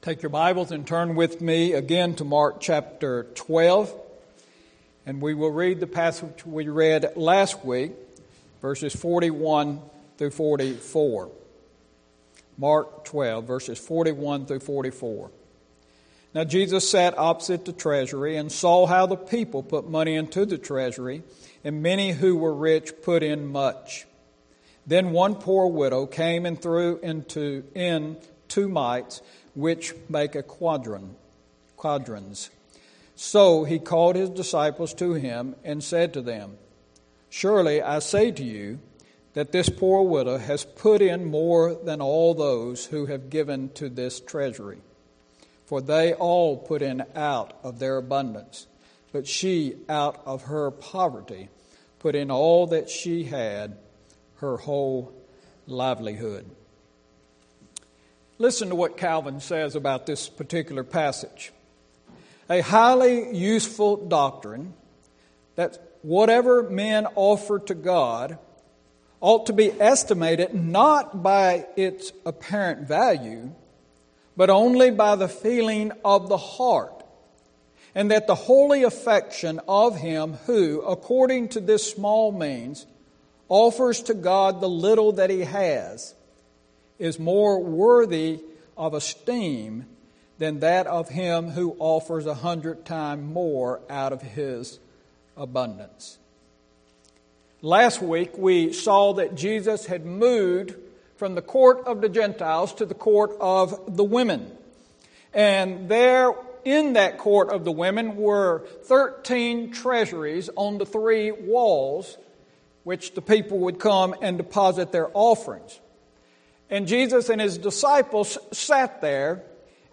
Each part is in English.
Take your Bibles and turn with me again to Mark chapter 12. And we will read the passage we read last week, verses 41 through 44. Mark 12, verses 41 through 44. Now Jesus sat opposite the treasury and saw how the people put money into the treasury, and many who were rich put in much. Then one poor widow came and threw into in two mites, which make a quadrant, quadrans. So he called his disciples to him and said to them, Surely I say to you that this poor widow has put in more than all those who have given to this treasury. For they all put in out of their abundance, but she out of her poverty put in all that she had her whole livelihood. Listen to what Calvin says about this particular passage. A highly useful doctrine that whatever men offer to God ought to be estimated not by its apparent value, but only by the feeling of the heart, and that the holy affection of him who, according to this small means, offers to God the little that he has is more worthy of esteem than that of him who offers a hundred times more out of his abundance. Last week we saw that Jesus had moved from the court of the Gentiles to the court of the women. And there in that court of the women were 13 treasuries on the three walls which the people would come and deposit their offerings. And Jesus and his disciples sat there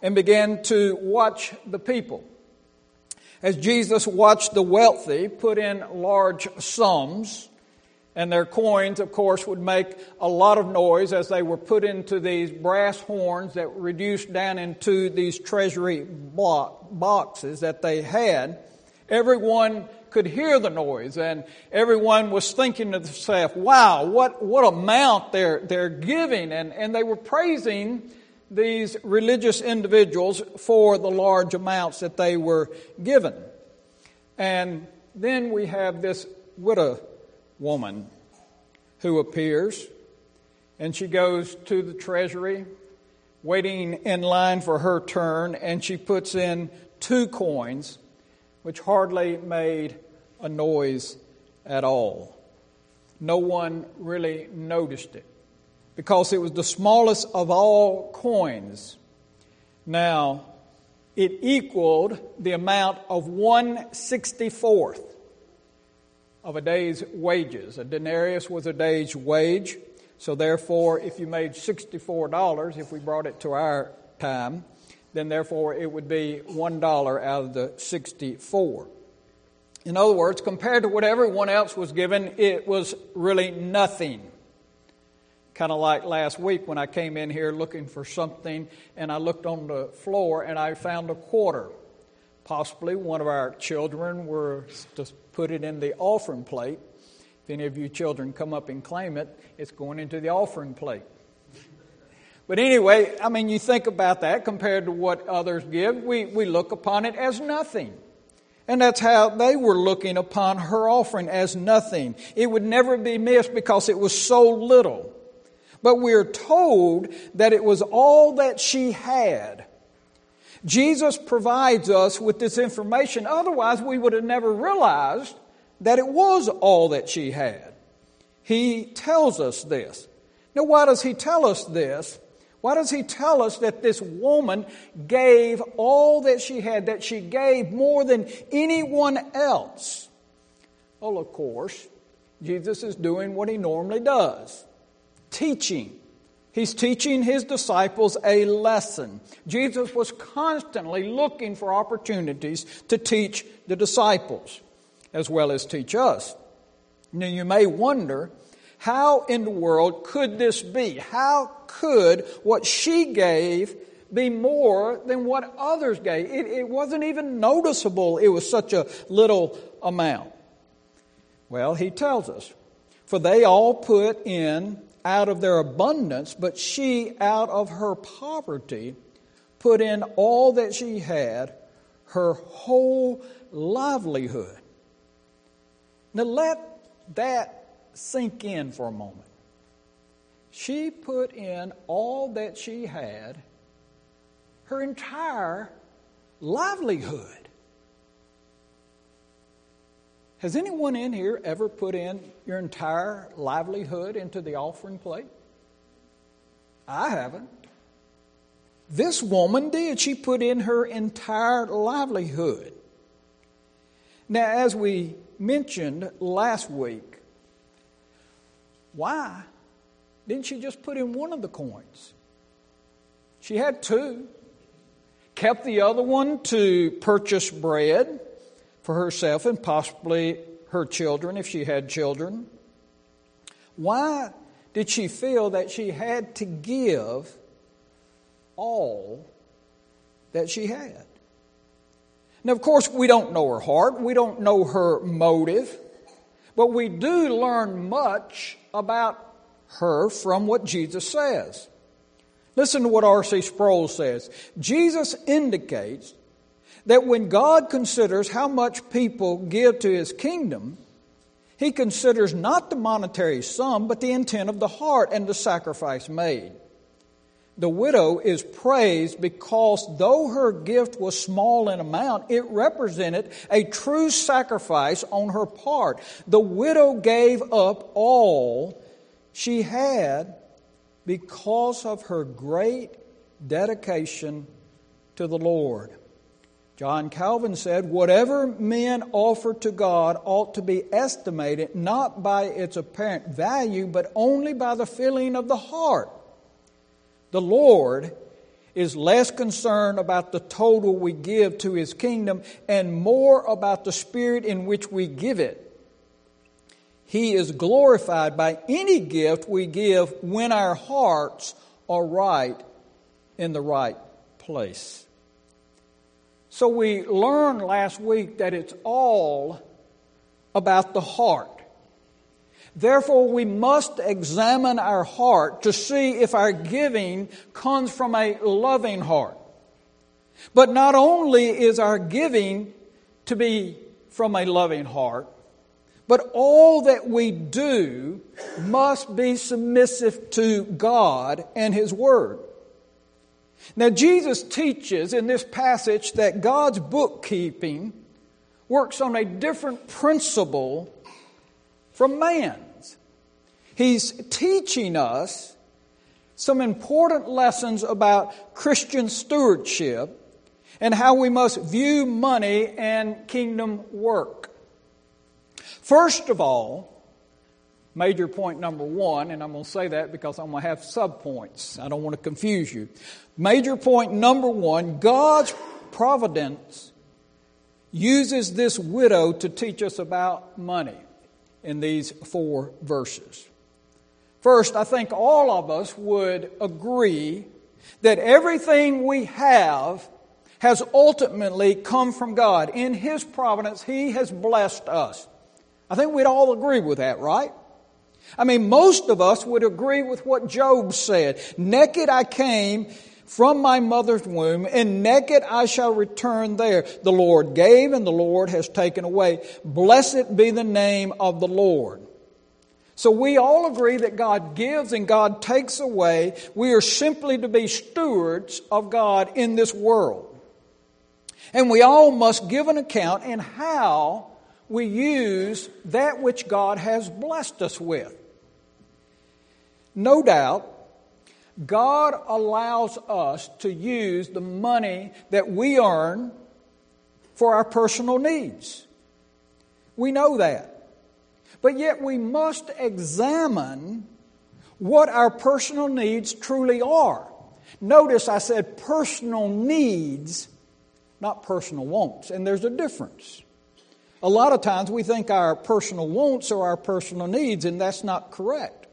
and began to watch the people. As Jesus watched the wealthy put in large sums, and their coins, of course, would make a lot of noise as they were put into these brass horns that were reduced down into these treasury boxes that they had. Everyone could hear the noise and everyone was thinking to themselves, wow, what, what amount they're, they're giving. And, and they were praising these religious individuals for the large amounts that they were given. And then we have this widow woman who appears and she goes to the treasury waiting in line for her turn and she puts in two coins which hardly made a noise at all. No one really noticed it because it was the smallest of all coins. Now, it equaled the amount of 164th of a day's wages. A denarius was a day's wage, so therefore, if you made $64, if we brought it to our time, then therefore it would be $1 out of the 64. In other words, compared to what everyone else was given, it was really nothing. Kind of like last week when I came in here looking for something and I looked on the floor and I found a quarter. Possibly one of our children were to put it in the offering plate. If any of you children come up and claim it, it's going into the offering plate. But anyway, I mean, you think about that compared to what others give, we, we look upon it as nothing. And that's how they were looking upon her offering as nothing. It would never be missed because it was so little. But we're told that it was all that she had. Jesus provides us with this information. Otherwise, we would have never realized that it was all that she had. He tells us this. Now, why does he tell us this? Why does he tell us that this woman gave all that she had, that she gave more than anyone else? Well, of course, Jesus is doing what he normally does teaching. He's teaching his disciples a lesson. Jesus was constantly looking for opportunities to teach the disciples as well as teach us. Now, you may wonder how in the world could this be? How could what she gave be more than what others gave? It, it wasn't even noticeable, it was such a little amount. Well, he tells us, for they all put in out of their abundance, but she out of her poverty put in all that she had, her whole livelihood. Now let that sink in for a moment. She put in all that she had, her entire livelihood. Has anyone in here ever put in your entire livelihood into the offering plate? I haven't. This woman did. She put in her entire livelihood. Now, as we mentioned last week, why didn't she just put in one of the coins? She had two. Kept the other one to purchase bread for herself and possibly her children if she had children. Why did she feel that she had to give all that she had? Now, of course, we don't know her heart, we don't know her motive, but we do learn much about her from what Jesus says. Listen to what R.C. Sproul says. Jesus indicates that when God considers how much people give to his kingdom, he considers not the monetary sum, but the intent of the heart and the sacrifice made. The widow is praised because though her gift was small in amount, it represented a true sacrifice on her part. The widow gave up all she had because of her great dedication to the Lord. John Calvin said, Whatever men offer to God ought to be estimated not by its apparent value, but only by the feeling of the heart. The Lord is less concerned about the total we give to His kingdom and more about the spirit in which we give it. He is glorified by any gift we give when our hearts are right in the right place. So we learned last week that it's all about the heart. Therefore, we must examine our heart to see if our giving comes from a loving heart. But not only is our giving to be from a loving heart, but all that we do must be submissive to God and His Word. Now, Jesus teaches in this passage that God's bookkeeping works on a different principle from man's. He's teaching us some important lessons about Christian stewardship and how we must view money and kingdom work. First of all, major point number one, and I'm going to say that because I'm going to have subpoints. I don't want to confuse you. Major point number one God's providence uses this widow to teach us about money in these four verses. First, I think all of us would agree that everything we have has ultimately come from God. In His providence, He has blessed us. I think we'd all agree with that, right? I mean, most of us would agree with what Job said. Naked I came from my mother's womb, and naked I shall return there. The Lord gave, and the Lord has taken away. Blessed be the name of the Lord. So we all agree that God gives and God takes away. We are simply to be stewards of God in this world. And we all must give an account in how we use that which God has blessed us with. No doubt, God allows us to use the money that we earn for our personal needs. We know that. But yet we must examine what our personal needs truly are. Notice I said personal needs, not personal wants, and there's a difference. A lot of times we think our personal wants are our personal needs, and that's not correct.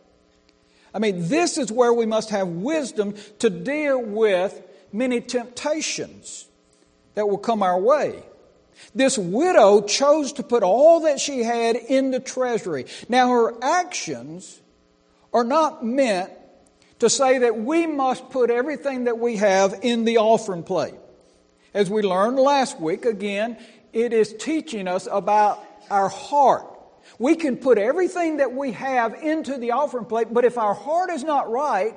I mean, this is where we must have wisdom to deal with many temptations that will come our way. This widow chose to put all that she had in the treasury. Now, her actions are not meant to say that we must put everything that we have in the offering plate. As we learned last week, again, it is teaching us about our heart. We can put everything that we have into the offering plate, but if our heart is not right,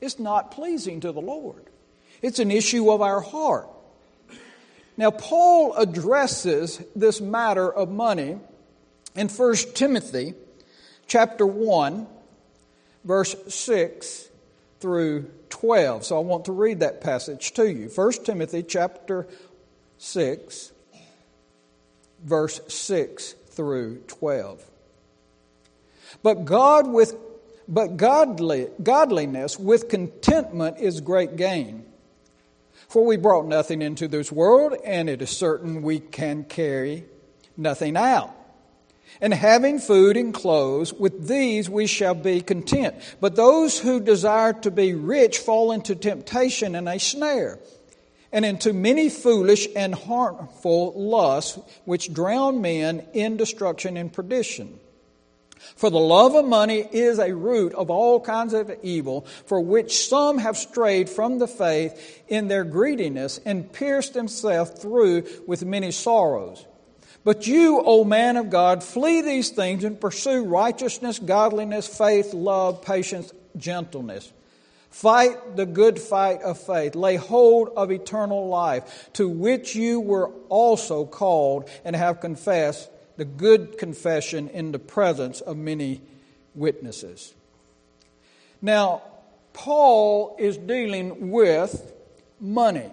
it's not pleasing to the Lord. It's an issue of our heart. Now, Paul addresses this matter of money in 1 Timothy chapter 1, verse 6 through 12. So I want to read that passage to you. 1 Timothy chapter 6, verse 6 through 12. But God with but godly, godliness with contentment is great gain. For we brought nothing into this world, and it is certain we can carry nothing out. And having food and clothes, with these we shall be content. But those who desire to be rich fall into temptation and a snare, and into many foolish and harmful lusts, which drown men in destruction and perdition. For the love of money is a root of all kinds of evil, for which some have strayed from the faith in their greediness and pierced themselves through with many sorrows. But you, O man of God, flee these things and pursue righteousness, godliness, faith, love, patience, gentleness. Fight the good fight of faith. Lay hold of eternal life, to which you were also called and have confessed the good confession in the presence of many witnesses. Now, Paul is dealing with money.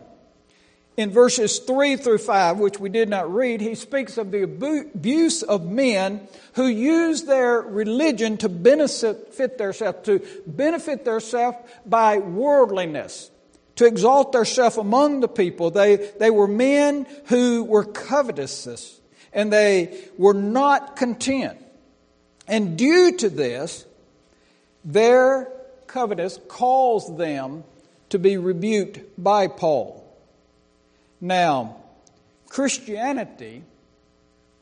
In verses 3 through 5, which we did not read, he speaks of the abuse of men who use their religion to benefit themselves, to benefit themselves by worldliness, to exalt themselves among the people. They, they were men who were covetous and they were not content. And due to this, their covetous caused them to be rebuked by Paul. Now, Christianity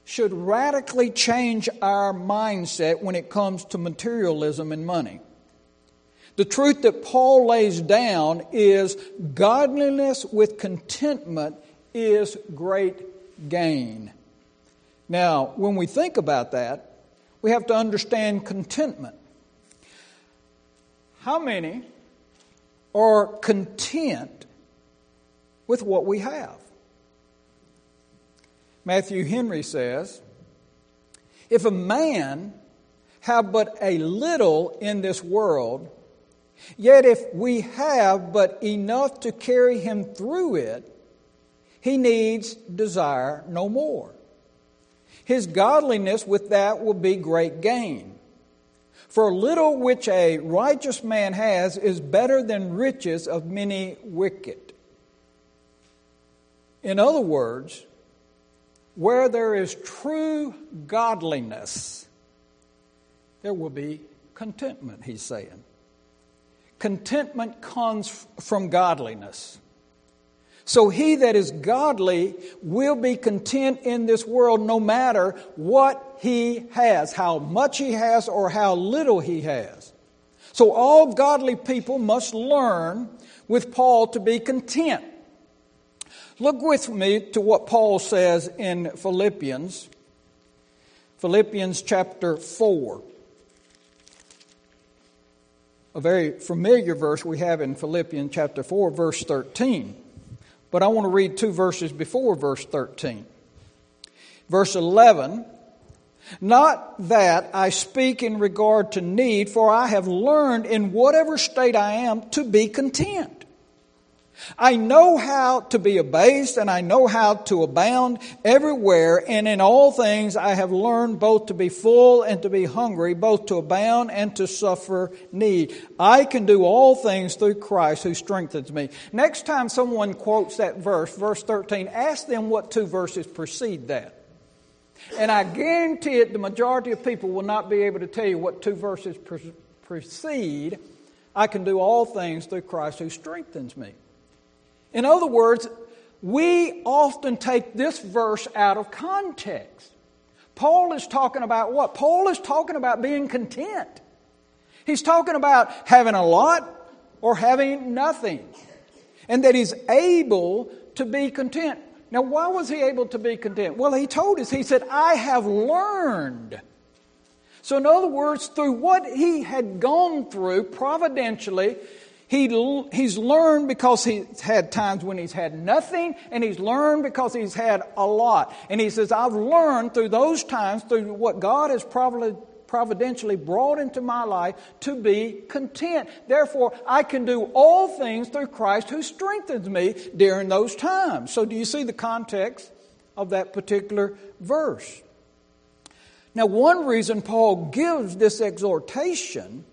should radically change our mindset when it comes to materialism and money. The truth that Paul lays down is godliness with contentment is great gain. Now, when we think about that, we have to understand contentment. How many are content with what we have? Matthew Henry says, If a man have but a little in this world, yet if we have but enough to carry him through it, he needs desire no more. His godliness with that will be great gain. For little which a righteous man has is better than riches of many wicked. In other words, where there is true godliness, there will be contentment, he's saying. Contentment comes from godliness. So he that is godly will be content in this world no matter what he has, how much he has or how little he has. So all godly people must learn with Paul to be content. Look with me to what Paul says in Philippians, Philippians chapter 4. A very familiar verse we have in Philippians chapter 4, verse 13. But I want to read two verses before verse 13. Verse 11 Not that I speak in regard to need, for I have learned in whatever state I am to be content. I know how to be abased and I know how to abound everywhere and in all things I have learned both to be full and to be hungry, both to abound and to suffer need. I can do all things through Christ who strengthens me. Next time someone quotes that verse, verse 13, ask them what two verses precede that. And I guarantee it, the majority of people will not be able to tell you what two verses precede. I can do all things through Christ who strengthens me. In other words, we often take this verse out of context. Paul is talking about what? Paul is talking about being content. He's talking about having a lot or having nothing. And that he's able to be content. Now, why was he able to be content? Well, he told us, he said, I have learned. So, in other words, through what he had gone through providentially, he, he's learned because he's had times when he's had nothing, and he's learned because he's had a lot. And he says, I've learned through those times, through what God has providentially brought into my life, to be content. Therefore, I can do all things through Christ who strengthens me during those times. So, do you see the context of that particular verse? Now, one reason Paul gives this exhortation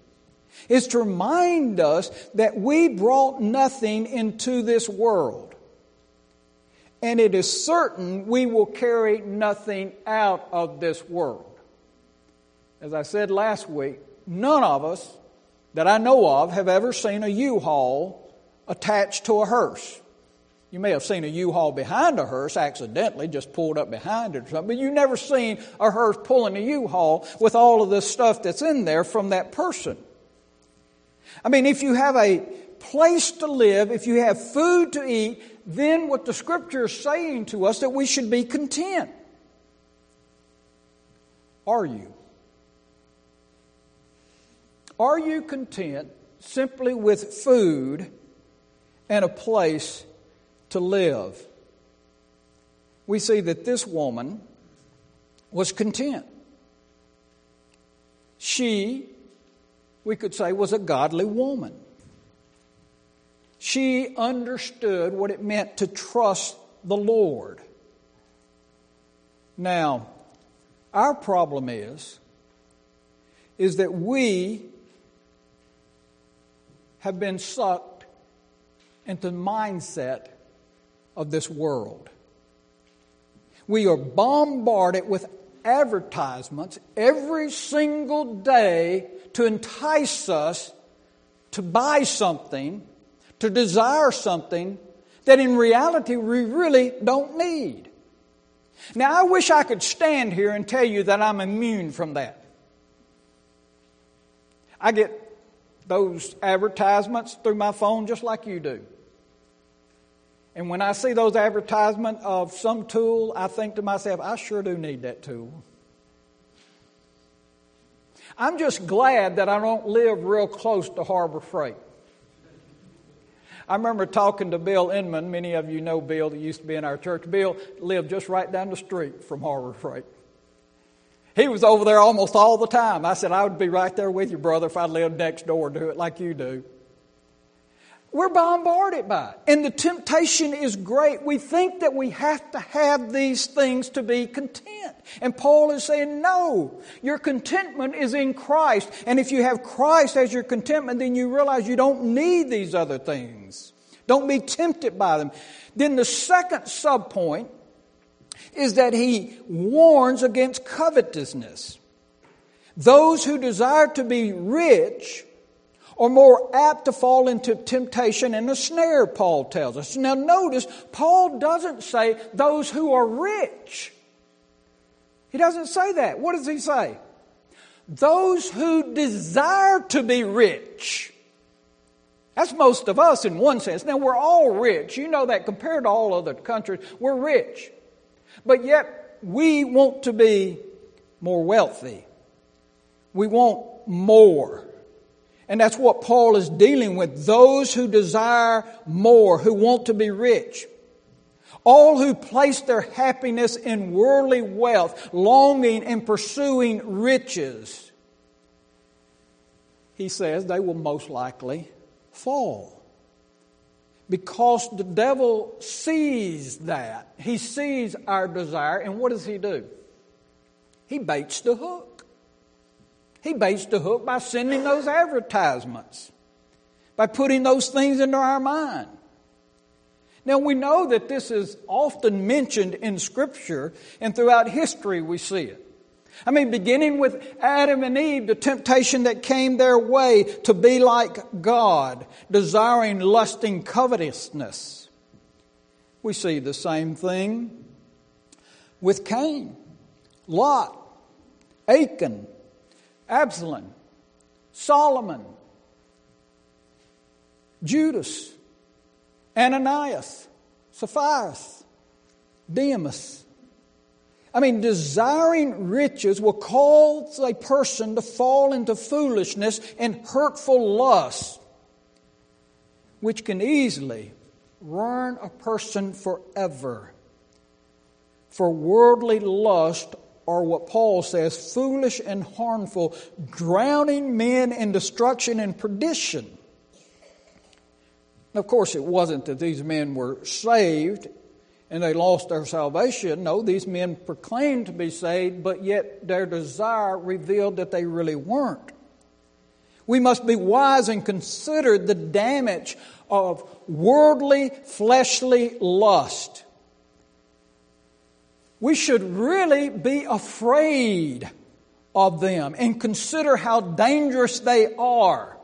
is to remind us that we brought nothing into this world. And it is certain we will carry nothing out of this world. As I said last week, none of us that I know of have ever seen a U-Haul attached to a hearse. You may have seen a U-Haul behind a hearse accidentally, just pulled up behind it or something, but you've never seen a hearse pulling a U-Haul with all of the stuff that's in there from that person. I mean, if you have a place to live, if you have food to eat, then what the scripture is saying to us that we should be content. Are you? Are you content simply with food and a place to live? We see that this woman was content. She we could say, was a godly woman. She understood what it meant to trust the Lord. Now, our problem is, is that we have been sucked into the mindset of this world. We are bombarded with advertisements every single day to entice us to buy something, to desire something that in reality we really don't need. Now, I wish I could stand here and tell you that I'm immune from that. I get those advertisements through my phone just like you do. And when I see those advertisements of some tool, I think to myself, I sure do need that tool. I'm just glad that I don't live real close to Harbor Freight. I remember talking to Bill Inman. Many of you know Bill that used to be in our church. Bill lived just right down the street from Harbor Freight. He was over there almost all the time. I said, I would be right there with you, brother, if I lived next door, do it like you do. We're bombarded by it. And the temptation is great. We think that we have to have these things to be content. And Paul is saying, no, your contentment is in Christ. And if you have Christ as your contentment, then you realize you don't need these other things. Don't be tempted by them. Then the second subpoint is that he warns against covetousness. Those who desire to be rich are more apt to fall into temptation and a snare, Paul tells us. Now, notice, Paul doesn't say those who are rich. He doesn't say that. What does he say? Those who desire to be rich. That's most of us in one sense. Now, we're all rich. You know that compared to all other countries, we're rich. But yet, we want to be more wealthy. We want more. And that's what Paul is dealing with. Those who desire more, who want to be rich. All who place their happiness in worldly wealth, longing and pursuing riches. He says they will most likely fall. Because the devil sees that. He sees our desire, and what does he do? He baits the hook. He baits the hook by sending those advertisements, by putting those things into our mind. Now we know that this is often mentioned in Scripture, and throughout history we see it. I mean, beginning with Adam and Eve, the temptation that came their way to be like God, desiring, lusting, covetousness. We see the same thing with Cain, Lot, Achan, Absalom. Solomon, Judas, Ananias, Sapphira, Demas. I mean, desiring riches will cause a person to fall into foolishness and hurtful lust, which can easily ruin a person forever. For worldly lust are what Paul says foolish and harmful, drowning men in destruction and perdition. Of course, it wasn't that these men were saved and they lost their salvation. No, these men proclaimed to be saved, but yet their desire revealed that they really weren't. We must be wise and consider the damage of worldly, fleshly lust. We should really be afraid of them and consider how dangerous they are.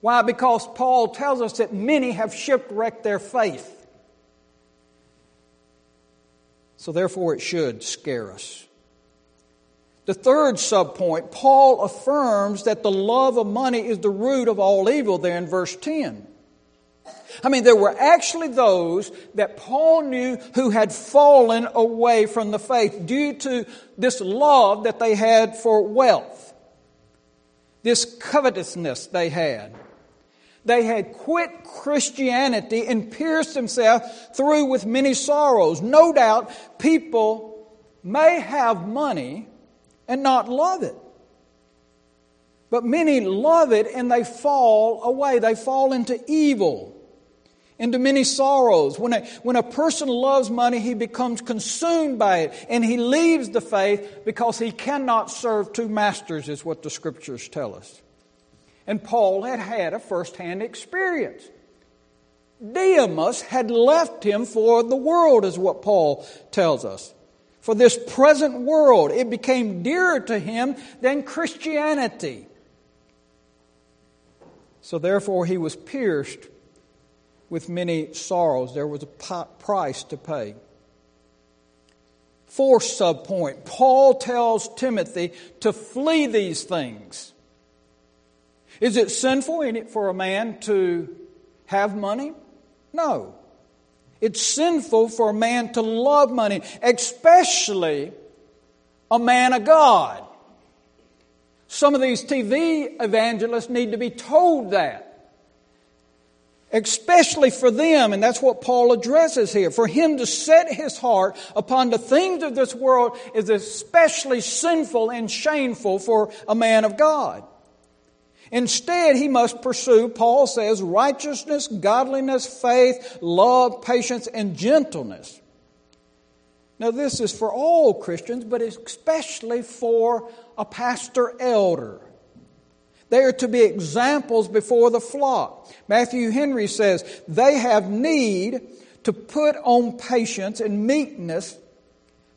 Why? Because Paul tells us that many have shipwrecked their faith. So, therefore, it should scare us. The third subpoint, Paul affirms that the love of money is the root of all evil there in verse 10. I mean, there were actually those that Paul knew who had fallen away from the faith due to this love that they had for wealth, this covetousness they had. They had quit Christianity and pierced themselves through with many sorrows. No doubt people may have money and not love it. But many love it and they fall away. They fall into evil, into many sorrows. When a, when a person loves money, he becomes consumed by it and he leaves the faith because he cannot serve two masters, is what the scriptures tell us. And Paul had had a firsthand experience. Demas had left him for the world, is what Paul tells us. For this present world, it became dearer to him than Christianity. So therefore, he was pierced with many sorrows. There was a price to pay. Fourth subpoint Paul tells Timothy to flee these things. Is it sinful in it for a man to have money? No. It's sinful for a man to love money, especially a man of God. Some of these TV evangelists need to be told that. Especially for them, and that's what Paul addresses here. For him to set his heart upon the things of this world is especially sinful and shameful for a man of God. Instead, he must pursue, Paul says, righteousness, godliness, faith, love, patience, and gentleness. Now, this is for all Christians, but especially for a pastor elder. They are to be examples before the flock. Matthew Henry says, they have need to put on patience and meekness,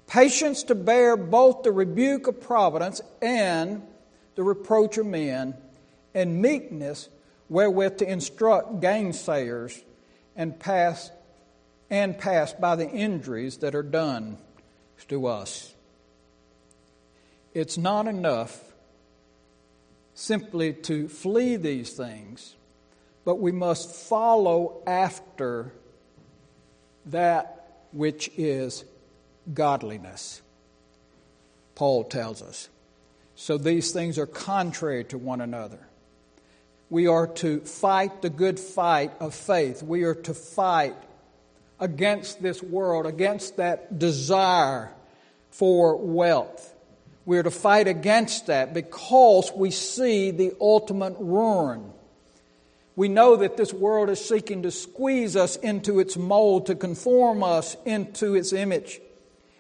patience to bear both the rebuke of providence and the reproach of men and meekness wherewith to instruct gainsayers and pass and pass by the injuries that are done to us. It's not enough simply to flee these things, but we must follow after that which is godliness. Paul tells us. So these things are contrary to one another. We are to fight the good fight of faith. We are to fight against this world, against that desire for wealth. We are to fight against that because we see the ultimate ruin. We know that this world is seeking to squeeze us into its mold, to conform us into its image.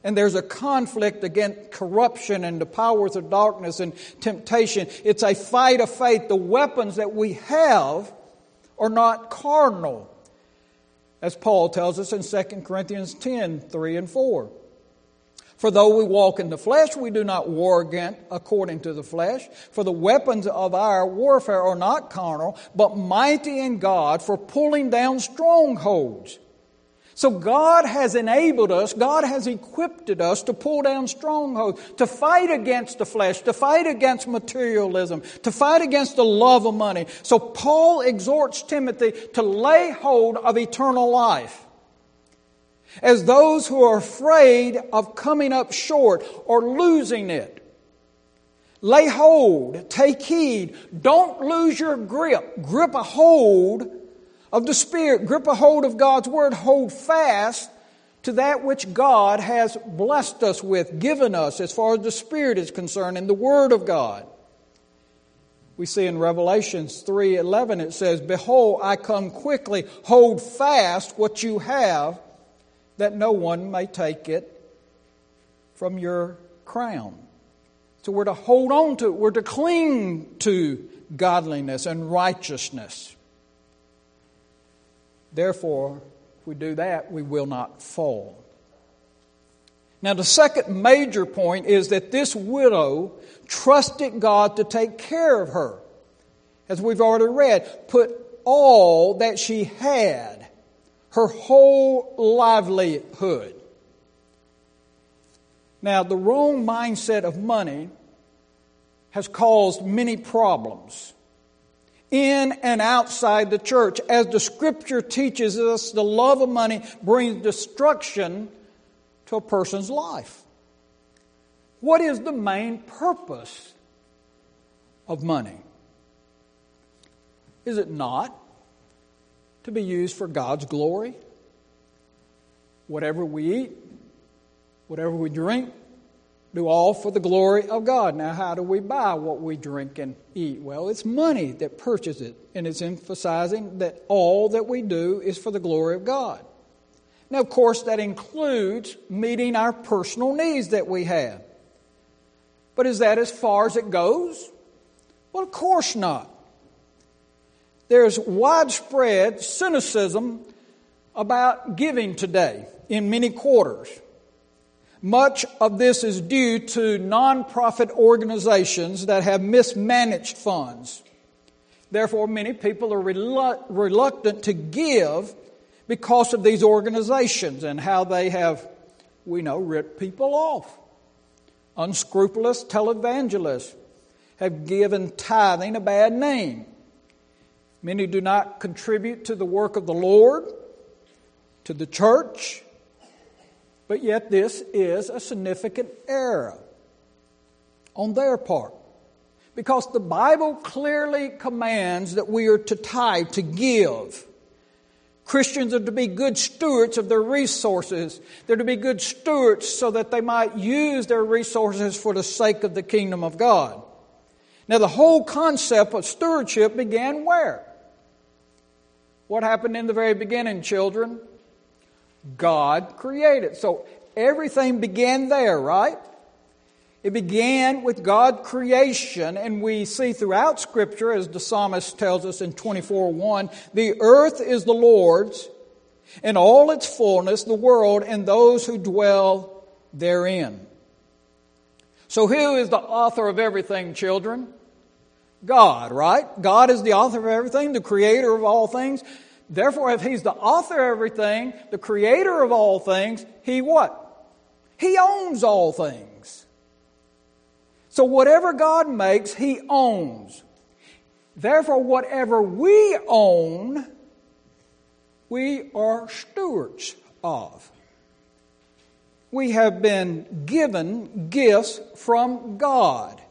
And there's a conflict against corruption and the powers of darkness and temptation. It's a fight of faith. The weapons that we have are not carnal, as Paul tells us in 2 Corinthians 10 3 and 4. For though we walk in the flesh, we do not war against according to the flesh. For the weapons of our warfare are not carnal, but mighty in God for pulling down strongholds So God has enabled us, God has equipped us to pull down strongholds, to fight against the flesh, to fight against materialism, to fight against the love of money. So Paul exhorts Timothy to lay hold of eternal life. As those who are afraid of coming up short or losing it. Lay hold, take heed, don't lose your grip. Grip a hold of the Spirit. Grip a hold of God's Word. Hold fast to that which God has blessed us with, given us as far as the Spirit is concerned, in the Word of God. We see in Revelations 3:11 it says, "Behold, I come quickly. Hold fast what you have, that no one may take it from your crown." So we're to hold on to it. We're to cling to godliness and righteousness. Therefore, if we do that, we will not fall. Now, the second major point is that this widow trusted God to take care of her. As we've already read, put all that she had, her whole livelihood. Now, the wrong mindset of money has caused many problems in and outside the church. As the scripture teaches us, the love of money brings destruction to a person's life. What is the main purpose of money? Is it not to be used for God's glory? Whatever we eat, whatever we drink, do all for the glory of God. Now, how do we buy what we drink and eat? Well, it's money that purchases it, and it's emphasizing that all that we do is for the glory of God. Now, of course, that includes meeting our personal needs that we have. But is that as far as it goes? Well, of course not. There's widespread cynicism about giving today in many quarters. Much of this is due to nonprofit organizations that have mismanaged funds. Therefore, many people are reluctant to give because of these organizations and how they have, we know, ripped people off. Unscrupulous televangelists have given tithing a bad name. Many do not contribute to the work of the Lord, to the church, but yet, this is a significant error on their part. Because the Bible clearly commands that we are to tithe, to give. Christians are to be good stewards of their resources. They're to be good stewards so that they might use their resources for the sake of the kingdom of God. Now, the whole concept of stewardship began where? What happened in the very beginning, children? God created. So everything began there, right? It began with God creation, and we see throughout Scripture, as the psalmist tells us in 24 1, the earth is the Lord's, and all its fullness, the world, and those who dwell therein. So, who is the author of everything, children? God, right? God is the author of everything, the creator of all things. Therefore, if he's the author of everything, the creator of all things, he what? He owns all things. So whatever God makes, he owns. Therefore, whatever we own, we are stewards of. We have been given gifts from God.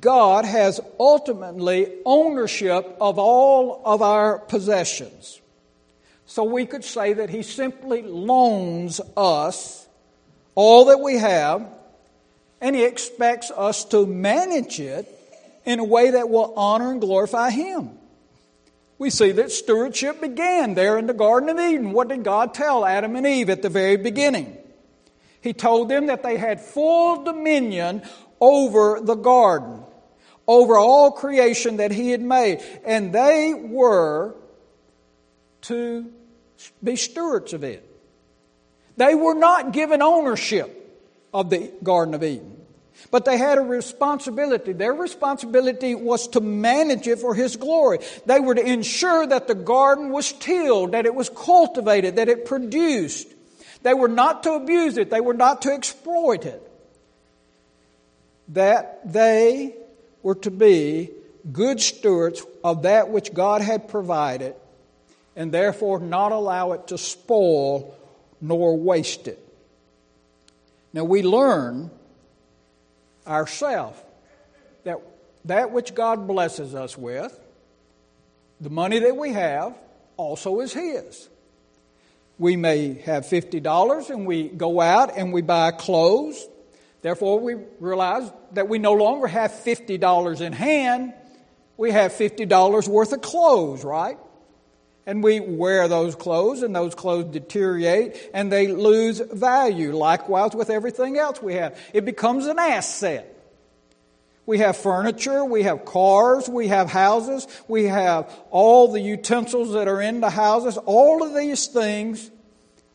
God has ultimately ownership of all of our possessions. So we could say that He simply loans us all that we have, and He expects us to manage it in a way that will honor and glorify Him. We see that stewardship began there in the Garden of Eden. What did God tell Adam and Eve at the very beginning? He told them that they had full dominion over the garden, over all creation that He had made. And they were to be stewards of it. They were not given ownership of the Garden of Eden. But they had a responsibility. Their responsibility was to manage it for His glory. They were to ensure that the garden was tilled, that it was cultivated, that it produced. They were not to abuse it. They were not to exploit it. That they were to be good stewards of that which God had provided and therefore not allow it to spoil nor waste it. Now we learn ourselves that that which God blesses us with, the money that we have, also is His. We may have $50 and we go out and we buy clothes. Therefore, we realize that we no longer have $50 in hand. We have $50 worth of clothes, right? And we wear those clothes, and those clothes deteriorate and they lose value. Likewise, with everything else we have, it becomes an asset. We have furniture, we have cars, we have houses, we have all the utensils that are in the houses. All of these things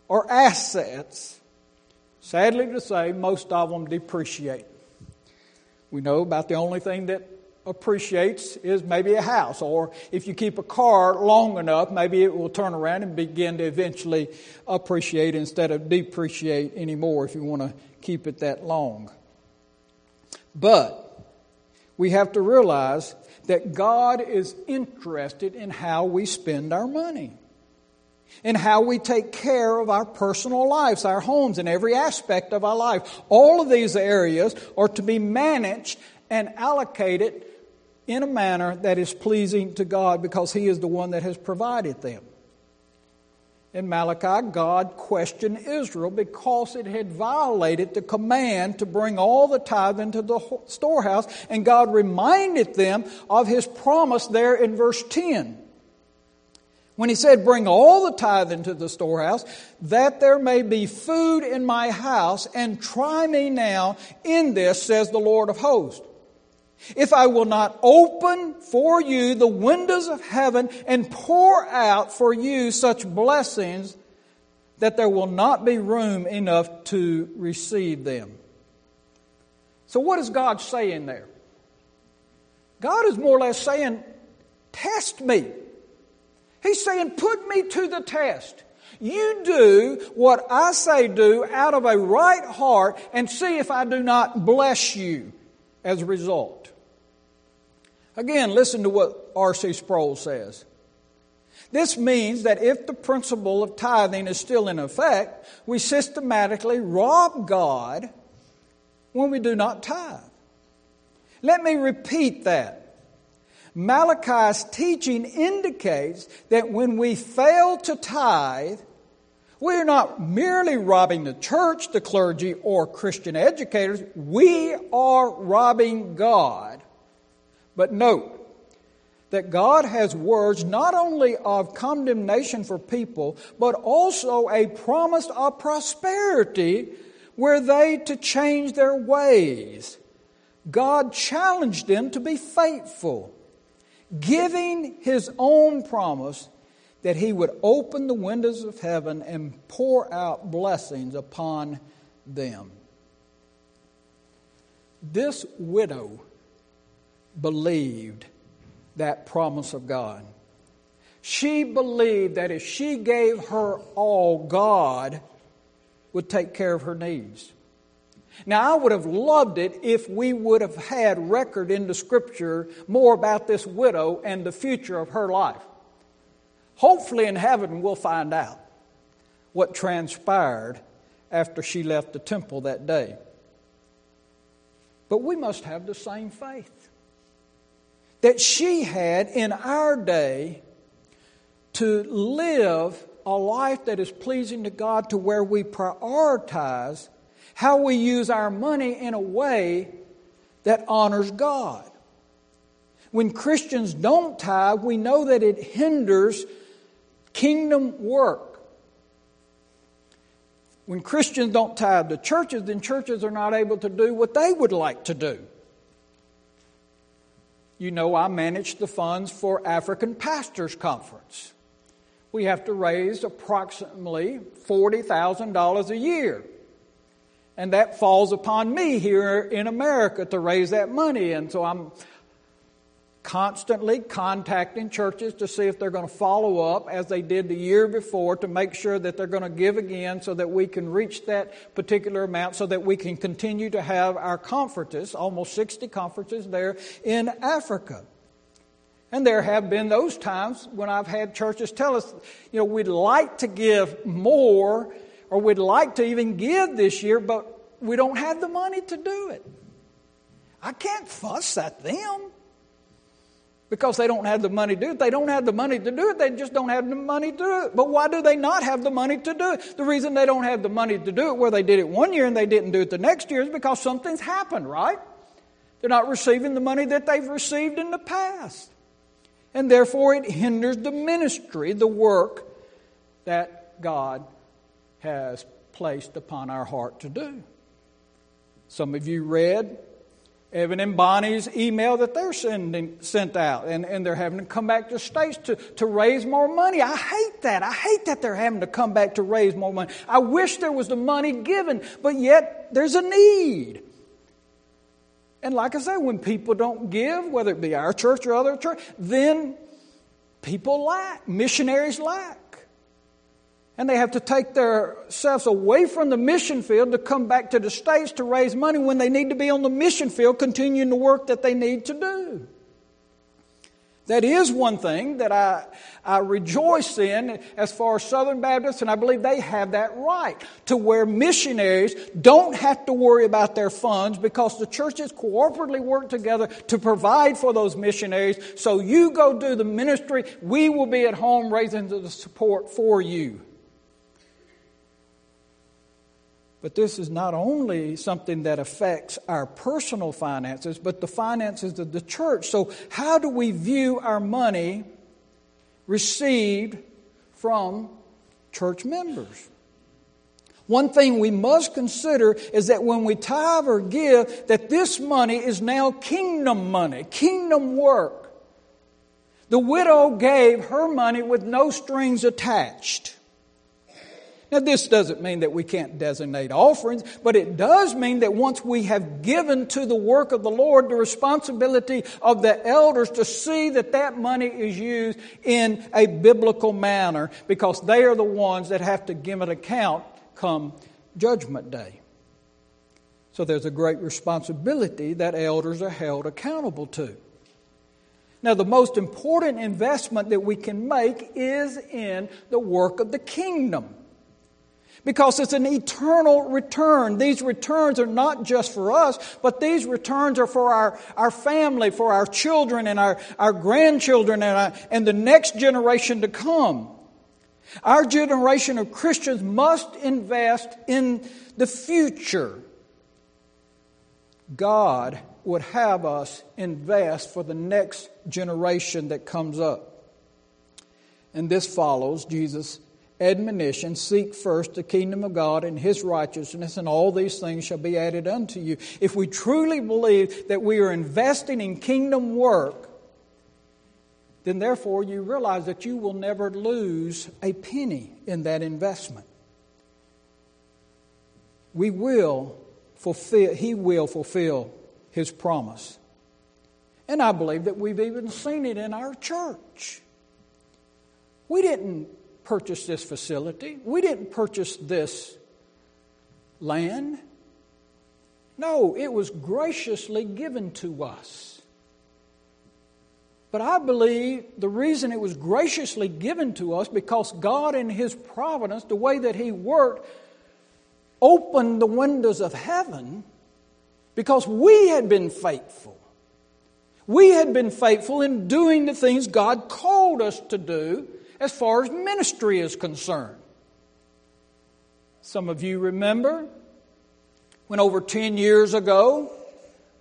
are assets. Sadly to say, most of them depreciate. We know about the only thing that appreciates is maybe a house, or if you keep a car long enough, maybe it will turn around and begin to eventually appreciate instead of depreciate anymore if you want to keep it that long. But we have to realize that God is interested in how we spend our money. In how we take care of our personal lives, our homes, and every aspect of our life. All of these areas are to be managed and allocated in a manner that is pleasing to God because He is the one that has provided them. In Malachi, God questioned Israel because it had violated the command to bring all the tithe into the storehouse, and God reminded them of His promise there in verse 10. When He said, Bring all the tithe into the storehouse, that there may be food in my house, and try me now in this, says the Lord of hosts if I will not open for you the windows of heaven and pour out for you such blessings that there will not be room enough to receive them. So, what is God saying there? God is more or less saying, Test me. He's saying, Put me to the test. You do what I say do out of a right heart and see if I do not bless you as a result. Again, listen to what R.C. Sproul says. This means that if the principle of tithing is still in effect, we systematically rob God when we do not tithe. Let me repeat that. Malachi's teaching indicates that when we fail to tithe, we are not merely robbing the church, the clergy, or Christian educators. We are robbing God but note that God has words not only of condemnation for people, but also a promise of prosperity were they to change their ways. God challenged them to be faithful, giving His own promise that He would open the windows of heaven and pour out blessings upon them. This widow believed that promise of God. She believed that if she gave her all, God would take care of her needs. Now, I would have loved it if we would have had record in the scripture more about this widow and the future of her life. Hopefully, in heaven, we'll find out what transpired after she left the temple that day. But we must have the same faith that she had in our day to live a life that is pleasing to God to where we prioritize how we use our money in a way that honors God. When Christians don't tithe, we know that it hinders kingdom work. When Christians don't tithe to churches, then churches are not able to do what they would like to do. You know, I manage the funds for African Pastors Conference. We have to raise approximately $40,000 a year. And that falls upon me here in America to raise that money. And so I'm constantly contacting churches to see if they're going to follow up as they did the year before to make sure that they're going to give again so that we can reach that particular amount so that we can continue to have our conferences, almost 60 conferences there in Africa. And there have been those times when I've had churches tell us, you know, we'd like to give more or we'd like to even give this year, but we don't have the money to do it. I can't fuss at them because they don't have the money to do it. They don't have the money to do it. They just don't have the money to do it. But why do they not have the money to do it? The reason they don't have the money to do it where they did it one year and they didn't do it the next year is because something's happened, right? They're not receiving the money that they've received in the past. And therefore it hinders the ministry, the work that God has placed upon our heart to do. Some of you read Evan and Bonnie's email that they're sending sent out, and, and they're having to come back to states to, to raise more money. I hate that. I hate that they're having to come back to raise more money. I wish there was the money given, but yet there's a need. And like I say, when people don't give, whether it be our church or other church, then people lack, missionaries lack. And they have to take themselves away from the mission field to come back to the States to raise money when they need to be on the mission field continuing the work that they need to do. That is one thing that I, I rejoice in as far as Southern Baptists, and I believe they have that right to where missionaries don't have to worry about their funds because the churches cooperatively work together to provide for those missionaries. So you go do the ministry, we will be at home raising the support for you. But this is not only something that affects our personal finances, but the finances of the church. So, how do we view our money received from church members? One thing we must consider is that when we tithe or give, that this money is now kingdom money, kingdom work. The widow gave her money with no strings attached. Now, this doesn't mean that we can't designate offerings, but it does mean that once we have given to the work of the Lord the responsibility of the elders to see that that money is used in a biblical manner, because they are the ones that have to give an account come Judgment Day. So there's a great responsibility that elders are held accountable to. Now, the most important investment that we can make is in the work of the kingdom because it's an eternal return. These returns are not just for us, but these returns are for our, our family, for our children and our, our grandchildren and, our, and the next generation to come. Our generation of Christians must invest in the future. God would have us invest for the next generation that comes up. And this follows Jesus' admonition seek first the kingdom of God and his righteousness, and all these things shall be added unto you. If we truly believe that we are investing in kingdom work, then therefore you realize that you will never lose a penny in that investment. We will fulfill, he will fulfill his promise. And I believe that we've even seen it in our church. We didn't purchase this facility. We didn't purchase this land. No, it was graciously given to us. But I believe the reason it was graciously given to us because God in His providence, the way that He worked, opened the windows of heaven because we had been faithful. We had been faithful in doing the things God called us to do as far as ministry is concerned. Some of you remember when over 10 years ago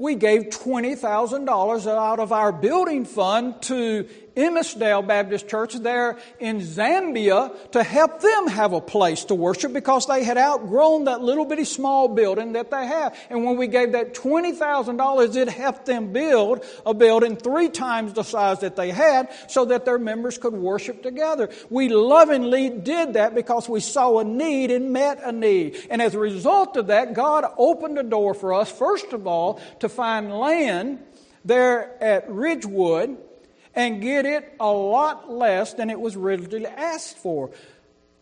we gave $20,000 out of our building fund to Emmasdale Baptist Church there in Zambia to help them have a place to worship because they had outgrown that little bitty small building that they have. And when we gave that $20,000, it helped them build a building three times the size that they had so that their members could worship together. We lovingly did that because we saw a need and met a need. And as a result of that, God opened a door for us, first of all, to find land there at Ridgewood and get it a lot less than it was originally asked for.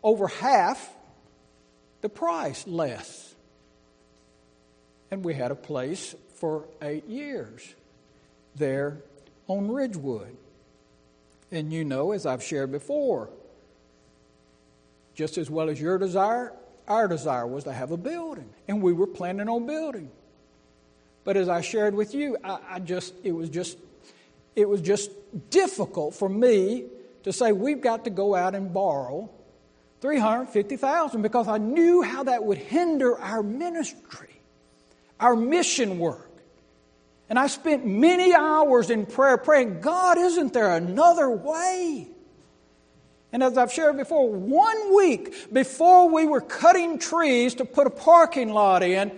Over half the price less. And we had a place for eight years there on Ridgewood. And you know, as I've shared before, just as well as your desire, our desire was to have a building. And we were planning on building. But as I shared with you, I, I just it was just it was just difficult for me to say we've got to go out and borrow 350,000 because I knew how that would hinder our ministry, our mission work. And I spent many hours in prayer praying, God, isn't there another way? And as I've shared before, one week before we were cutting trees to put a parking lot in,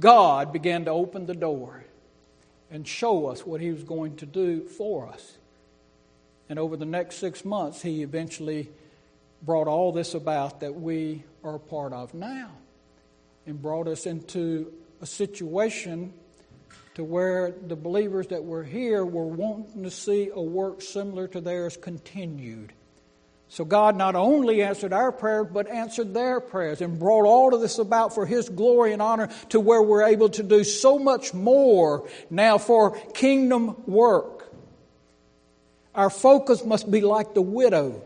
God began to open the door and show us what He was going to do for us. And over the next six months, He eventually brought all this about that we are a part of now and brought us into a situation to where the believers that were here were wanting to see a work similar to theirs continued. So God not only answered our prayers, but answered their prayers and brought all of this about for His glory and honor to where we're able to do so much more now for kingdom work. Our focus must be like the widow.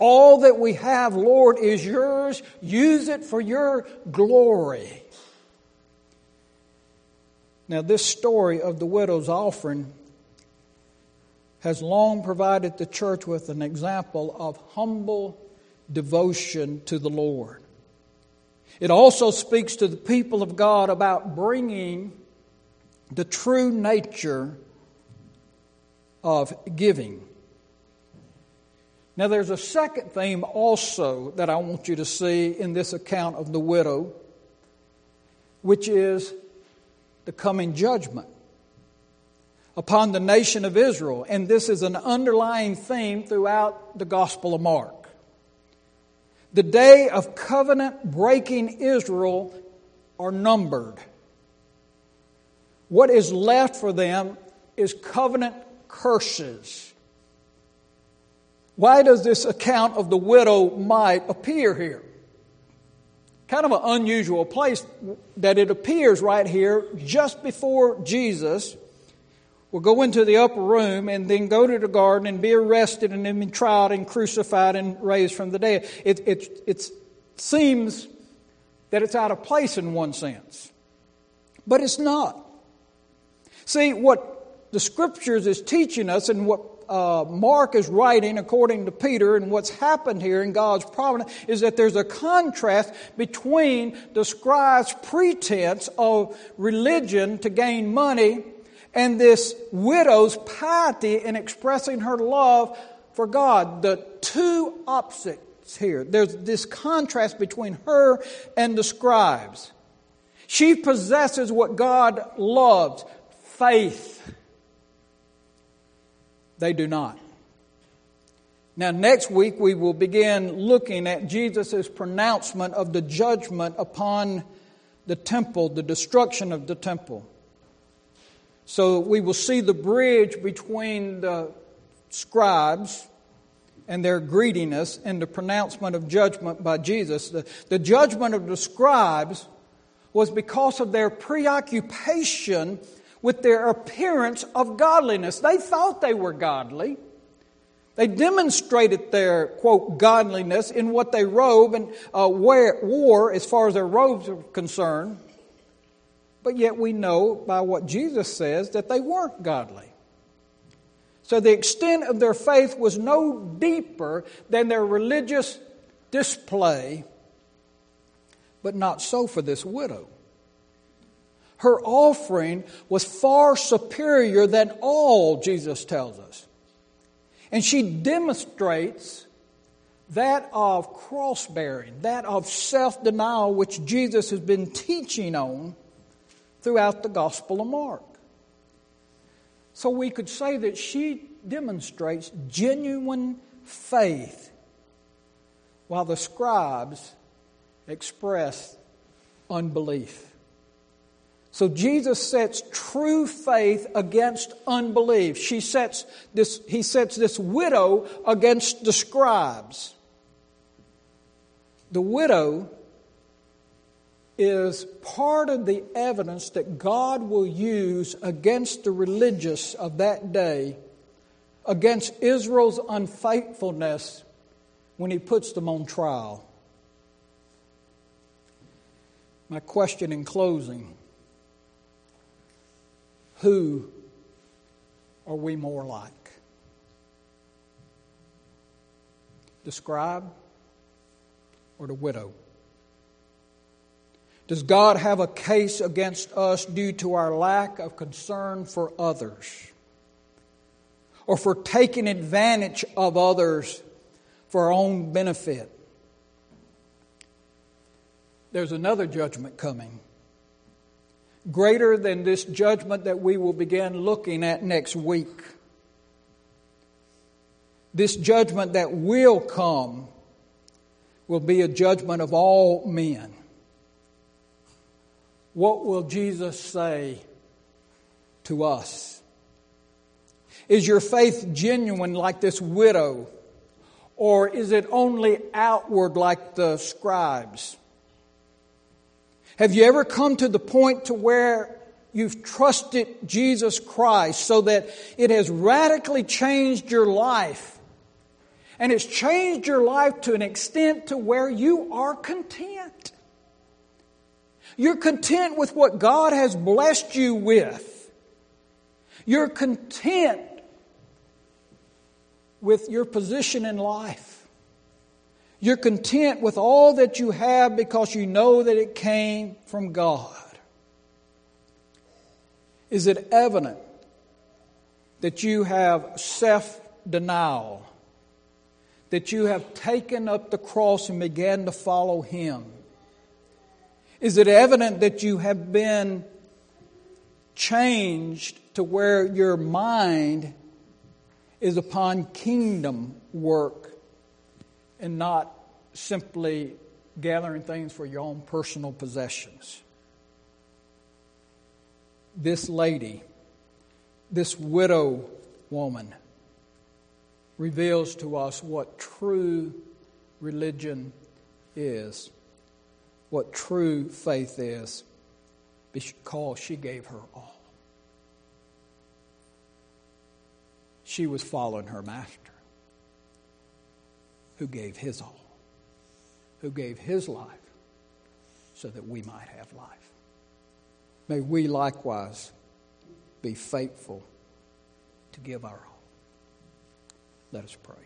All that we have, Lord, is yours. Use it for your glory. Now, this story of the widow's offering has long provided the church with an example of humble devotion to the Lord. It also speaks to the people of God about bringing the true nature of giving. Now, there's a second theme also that I want you to see in this account of the widow, which is the coming judgment upon the nation of Israel. And this is an underlying theme throughout the Gospel of Mark. The day of covenant breaking Israel are numbered. What is left for them is covenant curses. Why does this account of the widow mite appear here? Kind of an unusual place that it appears right here just before Jesus will go into the upper room and then go to the garden and be arrested and then be tried and crucified and raised from the dead. It, it, it seems that it's out of place in one sense, but it's not. See, what the scriptures is teaching us and what uh, Mark is writing according to Peter and what's happened here in God's providence is that there's a contrast between the scribe's pretense of religion to gain money and this widow's piety in expressing her love for God. The two opposites here. There's this contrast between her and the scribes. She possesses what God loves faith. They do not. Now, next week we will begin looking at Jesus' pronouncement of the judgment upon the temple, the destruction of the temple. So we will see the bridge between the scribes and their greediness and the pronouncement of judgment by Jesus. The, the judgment of the scribes was because of their preoccupation with their appearance of godliness. They thought they were godly. They demonstrated their, quote, godliness in what they robe and uh, wear, wore as far as their robes are concerned. But yet we know by what Jesus says that they weren't godly. So the extent of their faith was no deeper than their religious display, but not so for this widow. Her offering was far superior than all, Jesus tells us. And she demonstrates that of cross bearing, that of self denial, which Jesus has been teaching on throughout the Gospel of Mark. So we could say that she demonstrates genuine faith, while the scribes express unbelief. So Jesus sets true faith against unbelief. She sets this, he sets this widow against the scribes. The widow is part of the evidence that God will use against the religious of that day, against Israel's unfaithfulness when he puts them on trial. My question in closing who are we more like? The scribe or the widow? Does God have a case against us due to our lack of concern for others? Or for taking advantage of others for our own benefit? There's another judgment coming greater than this judgment that we will begin looking at next week. This judgment that will come will be a judgment of all men. What will Jesus say to us? Is your faith genuine like this widow, or is it only outward like the scribes? Have you ever come to the point to where you've trusted Jesus Christ so that it has radically changed your life? And it's changed your life to an extent to where you are content. You're content with what God has blessed you with. You're content with your position in life. You're content with all that you have because you know that it came from God. Is it evident that you have self denial? That you have taken up the cross and began to follow Him? Is it evident that you have been changed to where your mind is upon kingdom work and not simply gathering things for your own personal possessions. This lady, this widow woman, reveals to us what true religion is, what true faith is, because she gave her all. She was following her master who gave his all, who gave his life so that we might have life. May we likewise be faithful to give our all. Let us pray.